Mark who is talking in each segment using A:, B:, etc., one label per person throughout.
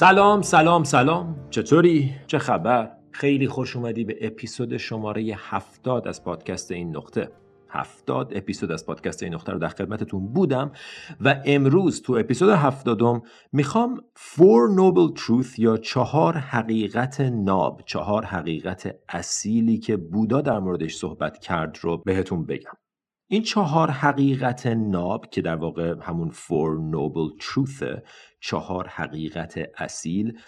A: سلام سلام سلام چطوری؟ چه خبر؟ خیلی خوش اومدی به اپیزود شماره هفتاد از پادکست این نقطه هفتاد اپیزود از پادکست این نقطه رو در خدمتتون بودم و امروز تو اپیزود هفتادم می‌خوام Four Noble Truth یا چهار حقیقت ناب چهار حقیقت اصیلی که بودا در موردش صحبت کرد رو بهتون بگم این چهار حقیقت ناب که در واقع همون Four Noble Truth چهار حقیقت اصیل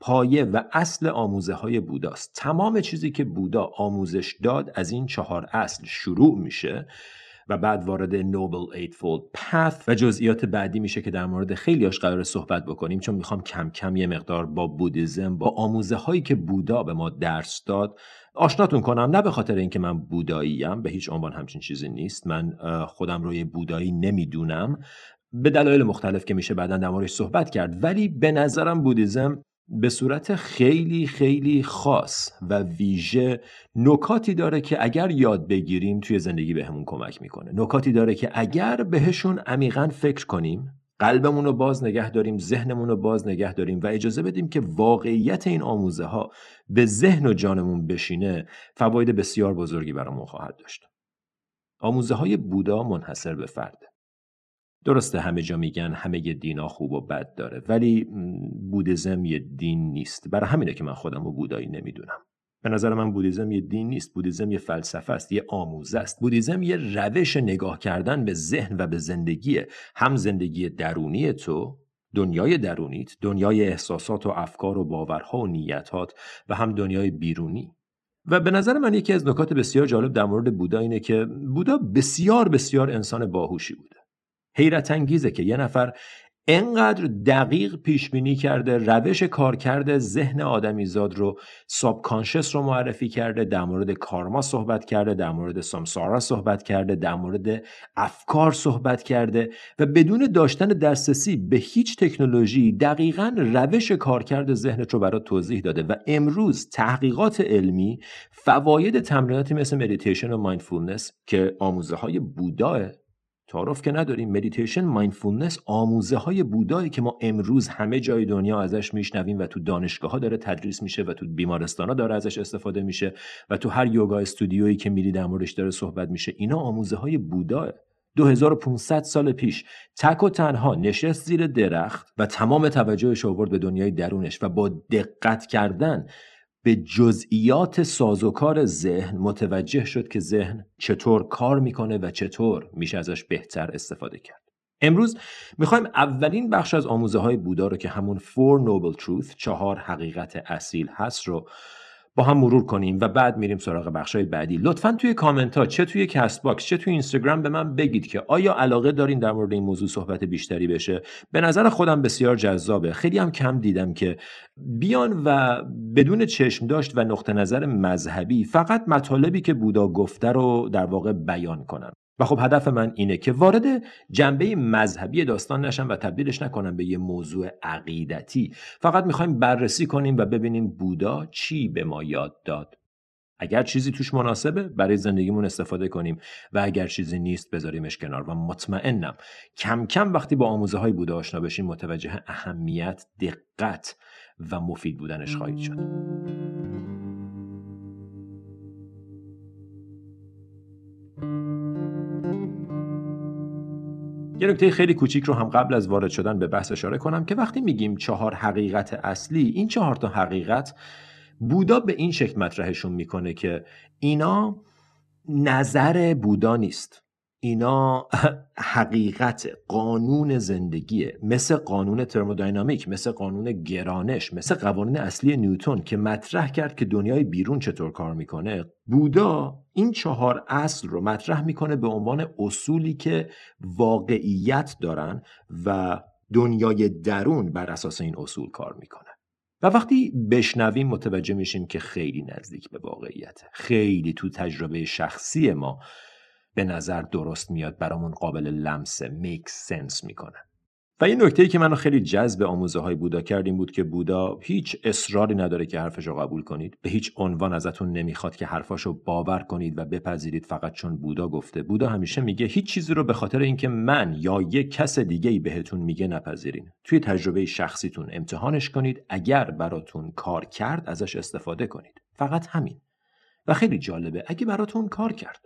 A: پایه و اصل آموزه های بوداست. تمام چیزی که بودا آموزش داد از این چهار اصل شروع میشه و بعد وارد نوبل ایتفولد پث و جزئیات بعدی میشه که در مورد خیلیاش قرار صحبت بکنیم چون می‌خوام کم کم یه مقدار با بودیزم با آموزه هایی که بودا به ما درس داد آشناتون کنم. نه به خاطر اینکه من بوداییم به هیچ عنوان همچین چیزی نیست. من خودم رو یه بودایی نمی‌دونم. به دلایل مختلف که میشه بعدا در موردش صحبت کرد. ولی به نظرم بودیزم به صورت خیلی خیلی خاص و ویژه نکاتی داره که اگر یاد بگیریم توی زندگی بهمون کمک می‌کنه. نکاتی داره که اگر بهشون عمیقا فکر کنیم قلبمون رو باز نگه داریم ذهنمون رو باز نگه داریم و اجازه بدیم که واقعیت این آموزه ها به ذهن و جانمون بشینه فواید بسیار بزرگی برامون خواهد داشت. آموزه های بودا منحصر به فرده درسته همه جا میگن همه دینا خوب و بد داره ولی بودیزم یه دین نیست. برای همینه که من خودم رو بودایی نمی‌دونم. به نظر من بودیزم یه دین نیست بودیزم یه فلسفه است یه آموزه است. بودیزم یه روش نگاه کردن به ذهن و به زندگی هم زندگی درونی تو دنیای درونیت دنیای احساسات و افکار و باورها و نیتات و هم دنیای بیرونی. و به نظر من یکی از نکات بسیار جالب در مورد بودا اینه که بودا بسیار بسیار انسان باهوشی بوده. حیرت انگیزه که یه نفر انقدر دقیق پیش بینی کرده روش کارکرد ذهن آدمیزاد رو ساب رو معرفی کرده در مورد کارما صحبت کرده در مورد سامسارا صحبت کرده در مورد افکار صحبت کرده و بدون داشتن دسترسی به هیچ تکنولوژی دقیقا روش کارکرد ذهنت رو برات توضیح داده و امروز تحقیقات علمی فواید تمریناتی مثل مدیتیشن و mindfulness که آموزه های بوداست تعارف که نداریم. meditation mindfulness آموزه های بودایی که ما امروز همه جای دنیا ازش میشنویم و تو دانشگاه ها داره تدریس میشه و تو بیمارستان ها داره ازش استفاده میشه و تو هر yoga studio یی که میری در موردش داره صحبت میشه. اینا آموزه های بوداه 2500 سال پیش تک و تنها نشست زیر درخت و تمام توجهش آورد به دنیای درونش و با دقت کردن به جزئیات سازوکار ذهن متوجه شد که ذهن چطور کار می‌کنه و چطور میشه ازش بهتر استفاده کرد. امروز می‌خوایم اولین بخش از آموزه های بودا رو که همون Four Noble Truth چهار حقیقت اصیل هست رو با هم مرور کنیم و بعد میریم سراغ بخشای بعدی. لطفا توی کامنت ها چه توی کست باکس چه توی اینستاگرام به من بگید که آیا علاقه دارین در مورد این موضوع صحبت بیشتری بشه. به نظر خودم بسیار جذابه. خیلی هم کم دیدم که بیان و بدون چشم داشت و نقطه نظر مذهبی فقط مطالبی که بودا گفته رو در واقع بیان کنن. و خب هدف من اینه که وارد جنبه مذهبی داستان نشم و تبدیلش نکنم به یه موضوع عقیدتی. فقط می‌خوایم بررسی کنیم و ببینیم بودا چی به ما یاد داد. اگر چیزی توش مناسبه برای زندگیمون استفاده کنیم. و اگر چیزی نیست بذاریمش کنار. و مطمئنم کم کم وقتی با آموزه های بودا آشنا بشیم متوجه اهمیت دقت و مفید بودنش خواهید شد. یه نکته خیلی کوچیک رو هم قبل از وارد شدن به بحث اشاره کنم که وقتی میگیم چهار حقیقت اصلی این چهار تا حقیقت بودا به این شکل مطرحشون می‌کنه که اینا نظر بودا نیست. اینا حقیقت قانون زندگیه. مثل قانون ترمودینامیک مثل قانون گرانش مثل قوانین اصلی نیوتون که مطرح کرد که دنیای بیرون چطور کار می‌کنه. بودا این چهار اصل رو مطرح می‌کنه به عنوان اصولی که واقعیت دارن و دنیای درون بر اساس این اصول کار می‌کنه. و وقتی بشنویم متوجه میشیم که خیلی نزدیک به واقعیت خیلی تو تجربه شخصی ما به نظر درست میاد برامون قابل لمس میک سنس می‌کنه. و یه نکته که منو خیلی جذب آموزه های بودا کرد این بود که بودا هیچ اصراری نداره که حرفش رو قبول کنید. به هیچ عنوان ازتون نمی‌خواد که حرفاشو باور کنید و بپذیرید فقط چون بودا گفته. بودا همیشه میگه هیچ چیزی رو به خاطر اینکه من یا یک کس دیگه ای بهتون میگه نپذیرین. توی تجربه شخصیتون امتحانش کنید. اگر براتون کار کرد ازش استفاده کنید. فقط همین. و خیلی جالبه اگه براتون کار کرد.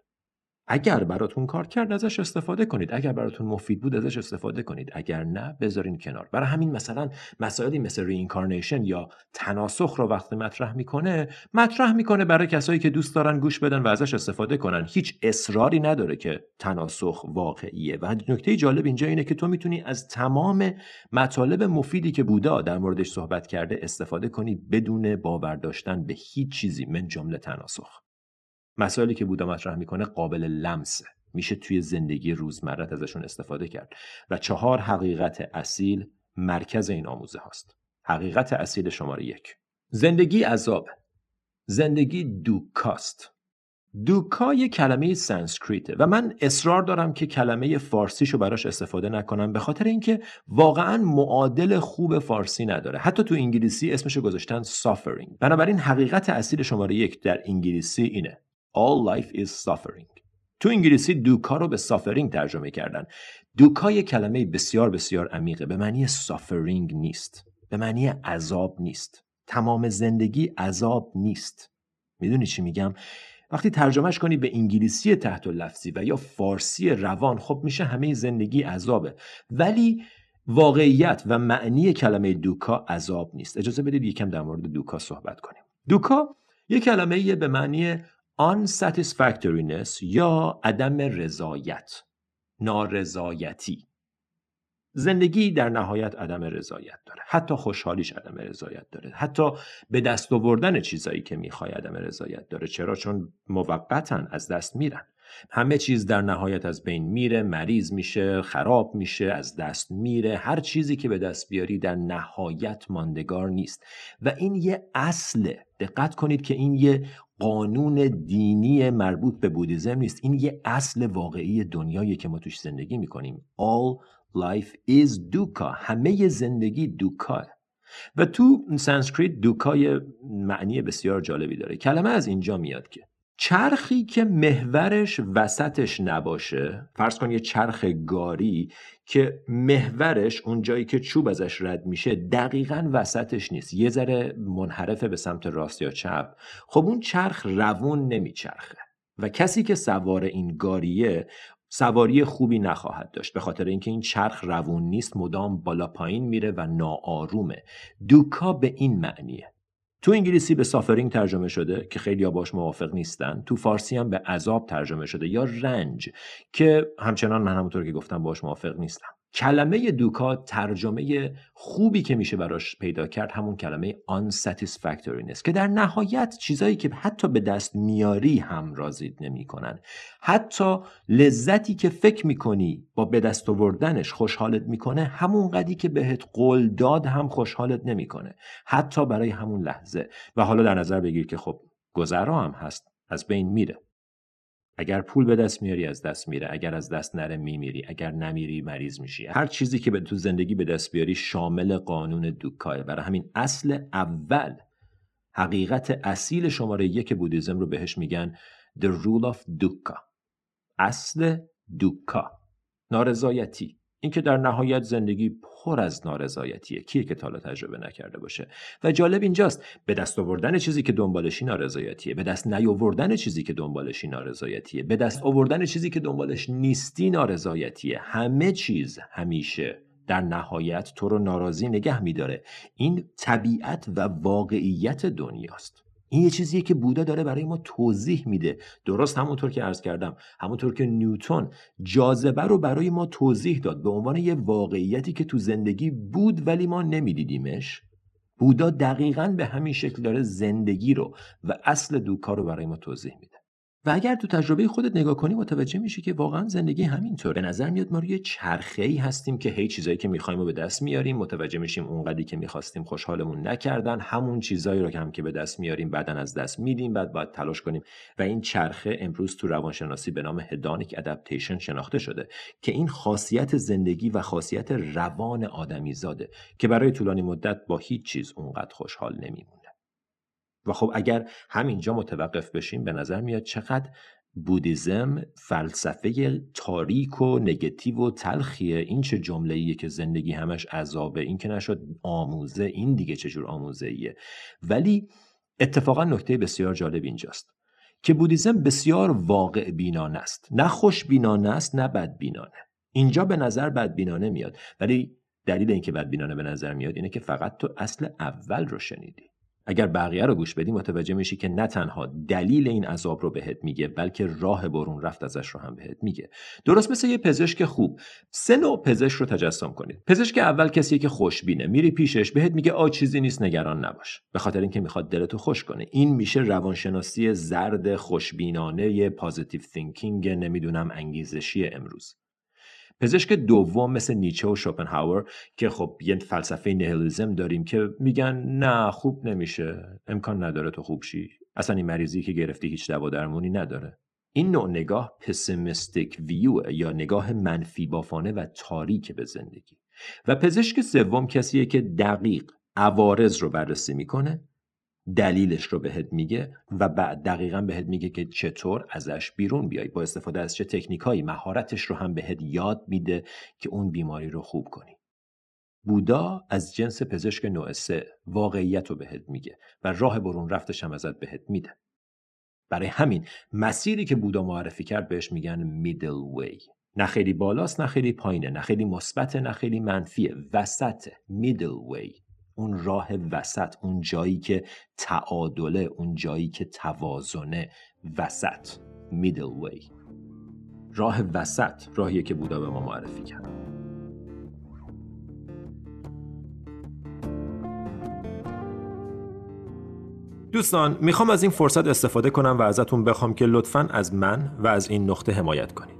A: اگر براتون کار کرد ازش استفاده کنید. اگر براتون مفید بود ازش استفاده کنید. اگر نه بذارین کنار. برای همین مثلا مسائلی مثل reincarnation یا تناسخ رو وقتی مطرح می‌کنه مطرح می‌کنه برای کسایی که دوست دارن گوش بدن و ازش استفاده کنن. هیچ اصراری نداره که تناسخ واقعیه. و نکته جالب اینجا اینه که تو می‌تونی از تمام مطالب مفیدی که بودا در موردش صحبت کرده استفاده کنی بدون باور داشتن به هیچ چیزی من جمله تناسخ. مسائلی که بودا مطرح می‌کنه قابل لمسه. میشه توی زندگی روزمرت ازشون استفاده کرد. و چهار حقیقت اصیل مرکز این آموزه هاست. حقیقت اصیل شماره یک. زندگی عذاب. زندگی دوکاست. دوکا یه کلمه سانسکریته و من اصرار دارم که کلمه فارسیشو براش استفاده نکنم به خاطر اینکه واقعا معادل خوب فارسی نداره. حتی تو انگلیسی اسمشو گذاشتن suffering. بنابراین حقیقت اصیل شماره یک در انگلیسی اینه. All life is suffering. تو انگلیسی دوکا رو به suffering ترجمه کردن. دوکا یه کلمه بسیار بسیار عمیقه. به معنی suffering نیست. به معنی عذاب نیست. تمام زندگی عذاب نیست. می‌دونی چی میگم؟ وقتی ترجمهش کنی به انگلیسی تحت لفظی و یا فارسی روان خب میشه همه زندگی عذابه. ولی واقعیت و معنی کلمه دوکا عذاب نیست. اجازه بدید یکم در مورد دوکا صحبت کنیم. دوکا یه کلمه به معنی unsatisfactoriness یا عدم رضایت نارضایتی. زندگی در نهایت عدم رضایت داره. حتی خوشحالیش عدم رضایت داره. حتی به دست آوردن چیزایی که می‌خوای عدم رضایت داره. چرا؟ چون موقتا از دست میرن. همه چیز در نهایت از بین میره مریض میشه خراب میشه از دست میره. هر چیزی که به دست بیاری در نهایت ماندگار نیست. و این یه اصله. دقت کنید که این یه قانون دینی مربوط به بودیزم نیست. این یه اصل واقعی دنیایی که ما توش زندگی می‌کنیم. All life is dukkha. همه زندگی دوکاست و تو سانسکریت دوکا یه معنی بسیار جالبی داره. کلمه از اینجا میاد که چرخی که محورش وسطش نباشه. فرض کن یه چرخ گاری که محورش اون جایی که چوب ازش رد میشه دقیقا وسطش نیست. یه ذره منحرفه به سمت راست یا چپ. خب اون چرخ روون نمیچرخه و کسی که سوار این گاریه سواری خوبی نخواهد داشت. به خاطر اینکه این چرخ روون نیست مدام بالا پایین میره و ناآرومه. دوکا به این معنیه. تو انگلیسی به سافرینگ ترجمه شده که خیلی باش موافق نیستن. تو فارسی هم به عذاب ترجمه شده یا رنج که همچنان من همونطور که گفتم باش موافق نیستم. کلمه دوکا ترجمه خوبی که میشه براش پیدا کرد همون کلمه unsatisfactoriness که در نهایت چیزایی که حتی به دست میاری هم راضید نمی‌کنن. حتی لذتی که فکر می‌کنی با به دست آوردنش خوشحالت می‌کنه همون قدی که بهت قول داد هم خوشحالت نمی‌کنه. حتی برای همون لحظه. و حالا در نظر بگیر که خب گذرا هم هست. از بین میره. اگر پول به دست میاری از دست میره. اگر از دست نره میمیری. اگر نمیری مریض میشی. هر چیزی که به تو زندگی به دست بیاری شامل قانون دوکاه. برای همین اصل اول حقیقت اصیل شماره یک بودیزم رو بهش میگن The Rule of Dukkha اصل دوکا. نارضایتی. اینکه در نهایت زندگی پر از نارضایتیه. کیه که تالا تجربه نکرده باشه؟ و جالب اینجاست به دست آوردن چیزی که دنبالشی نارضایتیه. به دست نیاوردن چیزی که دنبالشی نارضایتیه. به دست آوردن چیزی که دنبالش نیستی نارضایتیه. همه چیز همیشه در نهایت تو رو ناراضی نگه میداره. این طبیعت و واقعیت دنیاست. این یه چیزیه که بودا داره برای ما توضیح میده. درست همونطور که عرض کردم همونطور که نیوتون جاذبه رو برای ما توضیح داد به عنوان یه واقعیتی که تو زندگی بود ولی ما نمیدیدیمش. بودا دقیقا به همین شکل داره زندگی رو و اصل دوکا رو برای ما توضیح میده. و اگر تو تجربه خودت نگاه کنی متوجه میشی که واقعا زندگی همینطور به نظر میاد ما روی چرخه ای هستیم که هی چیزایی که می‌خوایم رو به دست میاریم متوجه میشیم اونقدری که می‌خواستیم خوشحالمون نکردن. همون چیزایی رو که هم که به دست میاریم بعدا از دست میدیم بعد باید تلاش کنیم. و این چرخه امروز تو روانشناسی به نام هدانیک ادپتیشن شناخته شده که این خاصیت زندگی و خاصیت روان آدمی زاده که برای طولانی مدت با هیچ چیز اونقدر خوشحال نمیمونه. و خب اگر همینجا متوقف بشیم به نظر میاد چقدر بودیزم فلسفه تاریک و نگتیو و تلخیه. این چه جمله که زندگی همش عذابه این که نشد آموزه این دیگه چجور آموزه ایه ولی اتفاقا نکته بسیار جالب اینجاست که بودیزم بسیار واقع بینانه است. نه خوش بینانه است نه بد بینانه اینجا به نظر بد بینانه میاد. ولی دلیل اینکه بد بینانه به نظر میاد اینه که فقط تو اصل اول رو شنیدی. اگر بقیه رو گوش بدی متوجه میشی که نه تنها دلیل این عذاب رو بهت میگه بلکه راه برون رفت ازش رو هم بهت میگه. درست مثل یه پزشک خوب. سه نوع پزشک رو تجسم کنید. پزشک اول کسیه که خوشبینه. میری پیشش بهت میگه آ چیزی نیست نگران نباش. به خاطر اینکه می‌خواد دلتو خوش کنه. این میشه روانشناسی زرد خوشبینانه positive thinking نمی‌دونم انگیزشی امروز. پزشک دوم مثل نیچه و شوپنهاور که خب یه فلسفه نهلیزم داریم که میگن نه خوب نمیشه امکان نداره تو خوب شی. اصلا این مریضی که گرفتی هیچ دوا درمونی نداره. این نوع نگاه پسیمیستیک ویو یا نگاه منفی بافانه و تاریک به زندگی. و پزشک سوم کسیه که دقیق عوارض رو بررسی می‌کنه دلیلش رو بهت میگه و بعد دقیقا بهت میگه که چطور ازش بیرون بیای. با استفاده از چه تکنیکایی مهارتش رو هم بهت یاد میده که اون بیماری رو خوب کنی. بودا از جنس پزشک نوع سه واقعیت رو بهت میگه و راه برون رفتش هم ازت بهت میده. برای همین مسیری که بودا معرفی کرد بهش میگن میدل وی نه خیلی بالاست نه خیلی پایینه نه خیلی مثبت نه خیلی منفیه. وسط میدل وی اون راه وسط اون جایی که تعادله اون جایی که توازنه. وسط میدل وی راه وسط راهیه که بودا به ما معرفی کرد. دوستان می‌خوام از این فرصت استفاده کنم و ازتون بخوام که لطفا از من و از این نقطه حمایت کنید.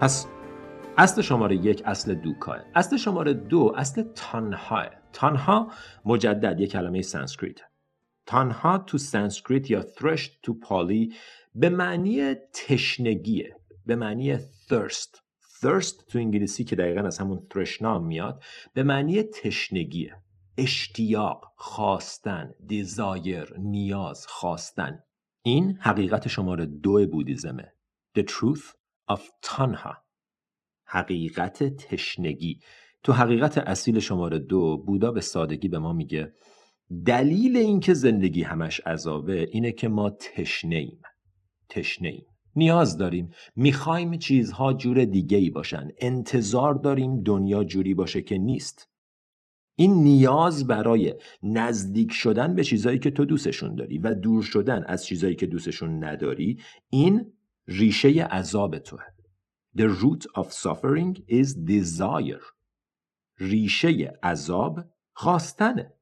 A: پس اصل شماره یک اصل دوکاه اصل شماره دو اصل تانها. تانها مجدد یک کلمه سانسکریت. تانها تو سانسکریت یا thirst تو پالی به معنی تشنگیه به معنی thirst. thirst تو انگلیسی که دقیقا از همون ترشنا میاد به معنی تشنگیه. اشتیاق خواستن desire نیاز خواستن. این حقیقت شماره دو بودیزمه. The truth of تانها حقیقت تشنگی. تو حقیقت اصیل شماره دو بودا به سادگی به ما میگه دلیل اینکه زندگی همش عذابه اینه که ما تشنه ایم تشنه ایم نیاز داریم. می‌خوایم چیزها جور دیگه ای باشن. انتظار داریم دنیا جوری باشه که نیست. این نیاز برای نزدیک شدن به چیزهایی که تو دوستشون داری و دور شدن از چیزهایی که دوستشون نداری این ریشه عذاب توه. The root of suffering is desire. ریشه عذاب خواستنه.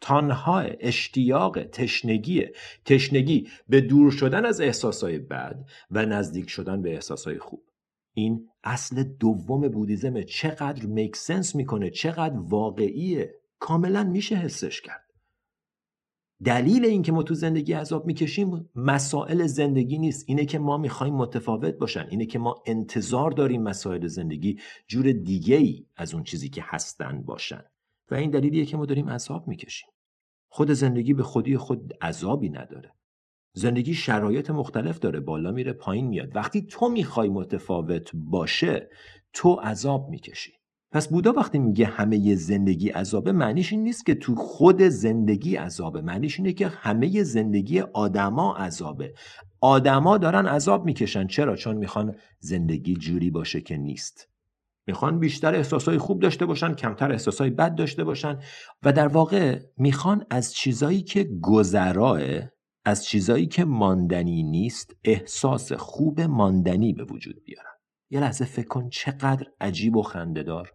A: تنها اشتیاق تشنگی تشنگی به دور شدن از احساسهای بد و نزدیک شدن به احساسهای خوب. این اصل دوم بودیزم چقدر میک سنس می‌کنه چقدر واقعیه. کاملا میشه حسش کرد. دلیل اینکه ما تو زندگی عذاب می‌کشیم مسائل زندگی نیست. اینه که ما می‌خوایم متفاوت باشن. اینه که ما انتظار داریم مسائل زندگی جور دیگه ای از اون چیزی که هستن باشن. و این دلیلیه که ما داریم عذاب می‌کشیم. خود زندگی به خودی خود عذابی نداره. زندگی شرایط مختلف داره. بالا میره پایین میاد. وقتی تو می‌خوای متفاوت باشه تو عذاب می‌کشی. پس بودا وقتی میگه همه زندگی عذابه معنیش این نیست که تو خود زندگی عذابه. معنیش اینه که همه زندگی آدما عذابه. آدما دارن عذاب می‌کشن. چرا؟ چون می‌خوان زندگی جوری باشه که نیست. می‌خوان بیشتر احساسای خوب داشته باشن کمتر احساسای بد داشته باشن. و در واقع می‌خوان از چیزایی که گذراه از چیزایی که ماندنی نیست احساس خوب ماندنی به وجود بیارن. یه لحظه فکر کن چقدر عجیب و خندهدار.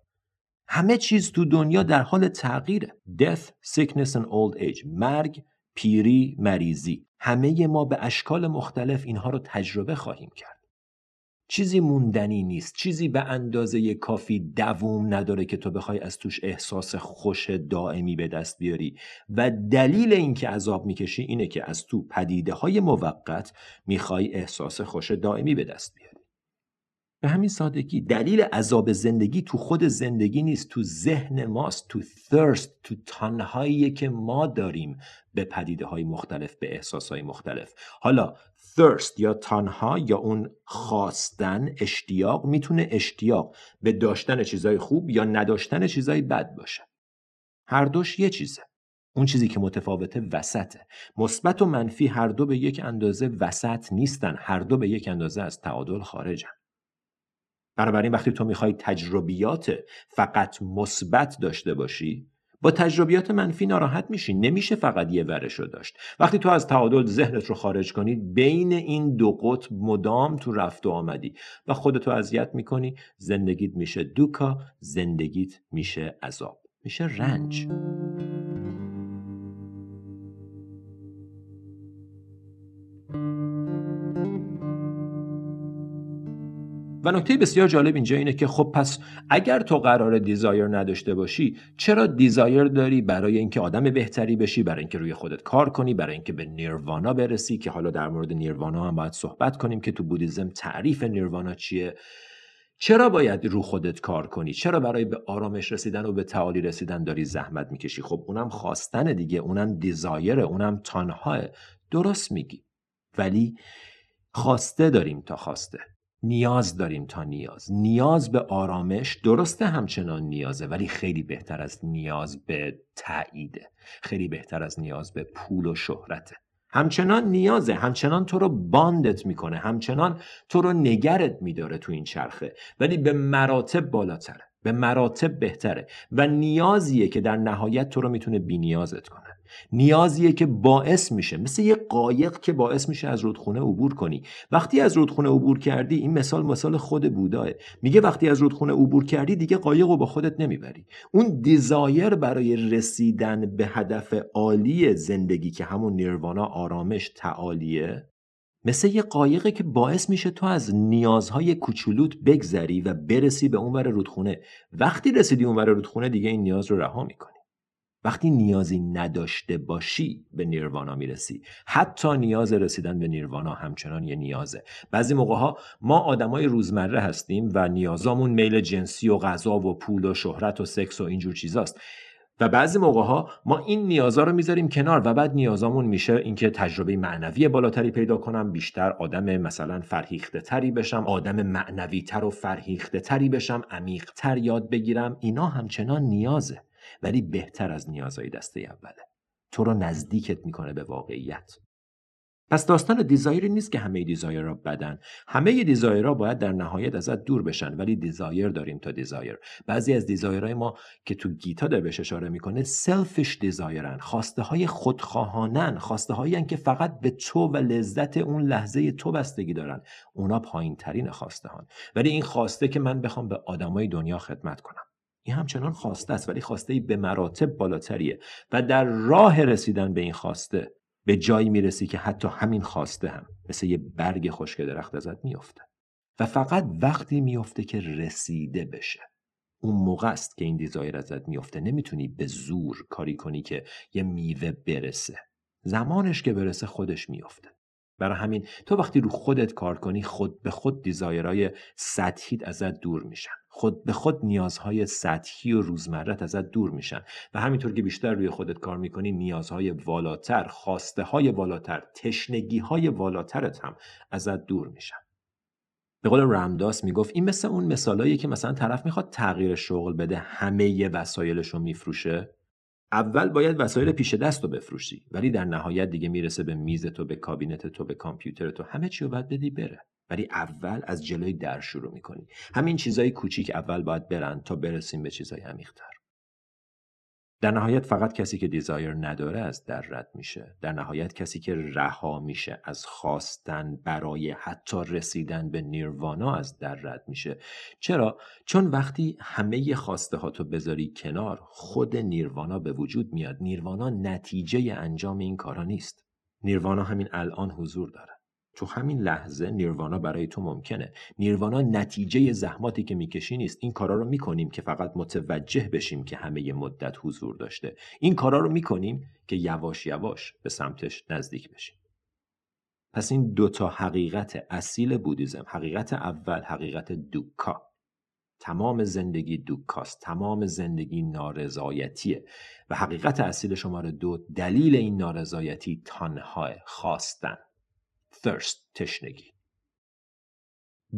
A: همه چیز تو دنیا در حال تغییره. Death, sickness and old age. مرگ، پیری، مریضی. همه ما به اشکال مختلف اینها رو تجربه خواهیم کرد. چیزی موندنی نیست. چیزی به اندازه کافی دووم نداره که تو بخوای از توش احساس خوش دائمی به دست بیاری. و دلیل اینکه عذاب می‌کشی اینه که از تو پدیده های موقت می‌خوای احساس خوش دائمی به دست بیاری. به همین سادگی. دلیل عذاب زندگی تو خود زندگی نیست تو ذهن ماست تو thirst تو تنهایی که ما داریم به پدیده های مختلف به احساس های مختلف. حالا thirst یا تنها یا اون خواستن اشتیاق می‌تونه اشتیاق به داشتن چیزای خوب یا نداشتن چیزای بد باشه. هر دوش یه چیزه. اون چیزی که متفاوته وسطه. مثبت و منفی هر دو به یک اندازه وسط نیستن هر دو به یک اندازه از تعادل خارجن. بنابراین وقتی تو می‌خوای تجربیات فقط مثبت داشته باشی با تجربیات منفی ناراحت میشی. نمیشه فقط یه ورش رو داشت. وقتی تو از تعادل ذهنت رو خارج کنی بین این دو قطب مدام تو رفت و آمدی و خودتو اذیت می‌کنی. زندگیت میشه دوکا زندگیت میشه عذاب. میشه رنج. و نکته بسیار جالب اینجا اینه که خب پس اگر تو قرار دیزایر نداشته باشی چرا دیزایر داری برای اینکه آدم بهتری بشی برای اینکه روی خودت کار کنی برای اینکه به نیروانا برسی؟ که حالا در مورد نیروانا هم باید صحبت کنیم که تو بودیزم تعریف نیروانا چیه؟ چرا باید رو خودت کار کنی؟ چرا برای به آرامش رسیدن و به تعالی رسیدن داری زحمت می‌کشی؟ خب اونم خواستن دیگه اونم دیزایره اونم تنهاه درست میگی. ولی خواسته داریم تا خواسته. نیاز داریم تا نیاز. نیاز به آرامش درسته همچنان نیازه ولی خیلی بهتر از نیاز به تاییده خیلی بهتر از نیاز به پول و شهرته. همچنان نیازه. همچنان تو رو باندت می‌کنه. همچنان تو رو نگرت میداره تو این چرخه. ولی به مراتب بالاتره. به مراتب بهتره و نیازیه که در نهایت تو رو می‌تونه بینیازت کنه. نیازیه که باعث میشه مثل یه قایق که باعث میشه از رودخونه عبور کنی. وقتی از رودخونه عبور کردی این مثال مثال خود بوداه. میگه وقتی از رودخونه عبور کردی دیگه قایق رو با خودت نمی‌بری. اون دیزایر برای رسیدن به هدف عالی زندگی که همون نیروانا آرامش تعالیه مثل یه قایقه که باعث میشه تو از نیازهای کوچولوت بگذری و برسی به اونور رودخونه. وقتی رسیدی اونور رودخونه دیگه این نیاز رو رها می‌کنی. وقتی نیازی نداشته باشی به نیروانا می‌رسی. حتی نیاز رسیدن به نیروانا همچنان یه نیازه. بعضی موقع ها ما آدمای روزمره هستیم و نیازامون میل جنسی و غذا و پول و شهرت و سکس و اینجور چیزاست. و بعضی موقع ها ما این نیازا رو می‌ذاریم کنار و بعد نیازامون میشه اینکه تجربه معنوی بالاتری پیدا کنم بیشتر آدم مثلا فرهیخته تری بشم آدم معنوی تر و فرهیخته تری بشم عمیق تر یاد بگیرم. اینا همچنان نیازه ولی بهتر از نیازهای دسته اوله. تو رو نزدیکت می‌کنه به واقعیت. پس داستان desire نیست که همه desire بدن. همه desire ها باید در نهایت ازت دور بشن ولی desire داریم تا desire. بعضی از desire های ما که تو گیتا در بهش اشاره می‌کنه selfish desire ن خواسته های خودخواهانن خواسته هایی که فقط به تو و لذت اون لحظه تو بستگی دارن. اونا پایین ترین خواسته هان ولی این خواسته که من بخوام به آدمای دنیا خدمت کنم. این همچنان خواسته است ولی خواسته به مراتب بالاتریه. و در راه رسیدن به این خواسته به جایی می‌رسی که حتی همین خواسته هم مثل یه برگ خشک درخت ازت میافته. و فقط وقتی میافته که رسیده بشه. اون موقع است که این دیزایر ازت میافته. نمی‌تونی به زور کاری کنی که یه میوه برسه. زمانش که برسه خودش میافته. برای همین تو وقتی رو خودت کار کنی خود به خود دیزایرهای سطحیت ازت دور میشن. خود به خود نیازهای سطحی و روزمرت ازت دور میشن. و همینطور که بیشتر روی خودت کار می‌کنی نیازهای والاتر خواسته های والاتر تشنگی های والاترت هم ازت دور میشن. به قول رمداس می‌گفت این مثل اون مثالایی که مثلا طرف می‌خواد تغییر شغل بده همه وسایلش رو میفروشه؟ اول باید وسایل پیش دست رو بفروشی ولی در نهایت دیگه می‌رسه به میز تو به کابینت تو به کامپیوتر تو همه چی رو باید بدی بره. ولی اول از جلوی در شروع می‌کنی. همین چیزای کوچیک اول باید برن تا برسیم به چیزای عمیق‌تر. در نهایت فقط کسی که دیزایر نداره از در رد میشه. در نهایت کسی که رها میشه از خواستن برای حتی رسیدن به نیروانا از در رد میشه. چرا؟ چون وقتی همه خواسته ها تو بذاری کنار خود نیروانا به وجود میاد. نیروانا نتیجه انجام این کارا نیست. نیروانا همین الان حضور داره. تو همین لحظه نیروانا برای تو ممکنه. نیروانا نتیجه زحماتی که می‌کشی نیست. این کارا رو می‌کنیم که فقط متوجه بشیم که همه مدت حضور داشته. این کارا رو می‌کنیم که یواش یواش به سمتش نزدیک بشیم. پس این دوتا حقیقت اصیل بودیزم حقیقت اول حقیقت دوکا. تمام زندگی دوکاست تمام زندگی نارضایتیه و حقیقت اصیل شماره دو دلیل این نارضایتی تنها خواستن. Thirst تشنگی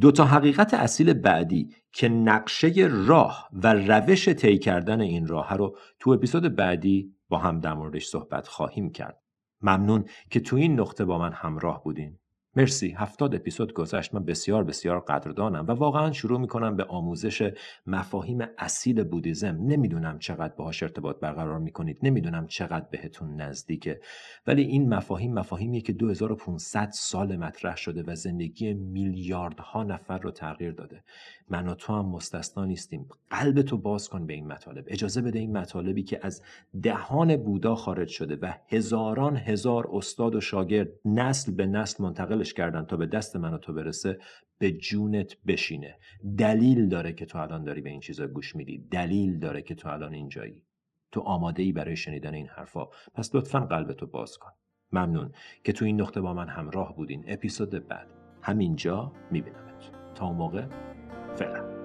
A: دو تا حقیقت اصیل بعدی که نقشه راه و روش طی کردن این راه رو تو اپیزود بعدی با هم در موردش صحبت خواهیم کرد. ممنون که تو این نقطه با من همراه بودین. مرسی. هفتاد اپیزود گذشت. من بسیار بسیار قدردانم و واقعا شروع می‌کنم به آموزش مفاهیم اصیل بودیزم. نمی‌دونم چقدر باهاش ارتباط برقرار می‌کنید. نمی‌دونم چقدر بهتون نزدیکه. ولی این مفاهیم مفاهیمیه که 2500 سال مطرح شده و زندگی میلیاردها نفر رو تغییر داده. من و تو هم مستثنا نیستیم. قلب تو باز کن به این مطالب. اجازه بده این مطالبی که از دهان بودا خارج شده و هزاران هزار استاد و شاگرد نسل به نسل منتقلش کردن تا به دست من و تو برسه به جونت بشینه. دلیل داره که تو الان داری به این چیزا گوش میدی. دلیل داره که تو الان اینجایی. تو آماده ای برای شنیدن این حرفا. پس لطفا قلبتو باز کن. ممنون که تو این نقطه با من همراه بودین. اپیزود بعد. همینجا میبینمت. تا اون موقع فعلا.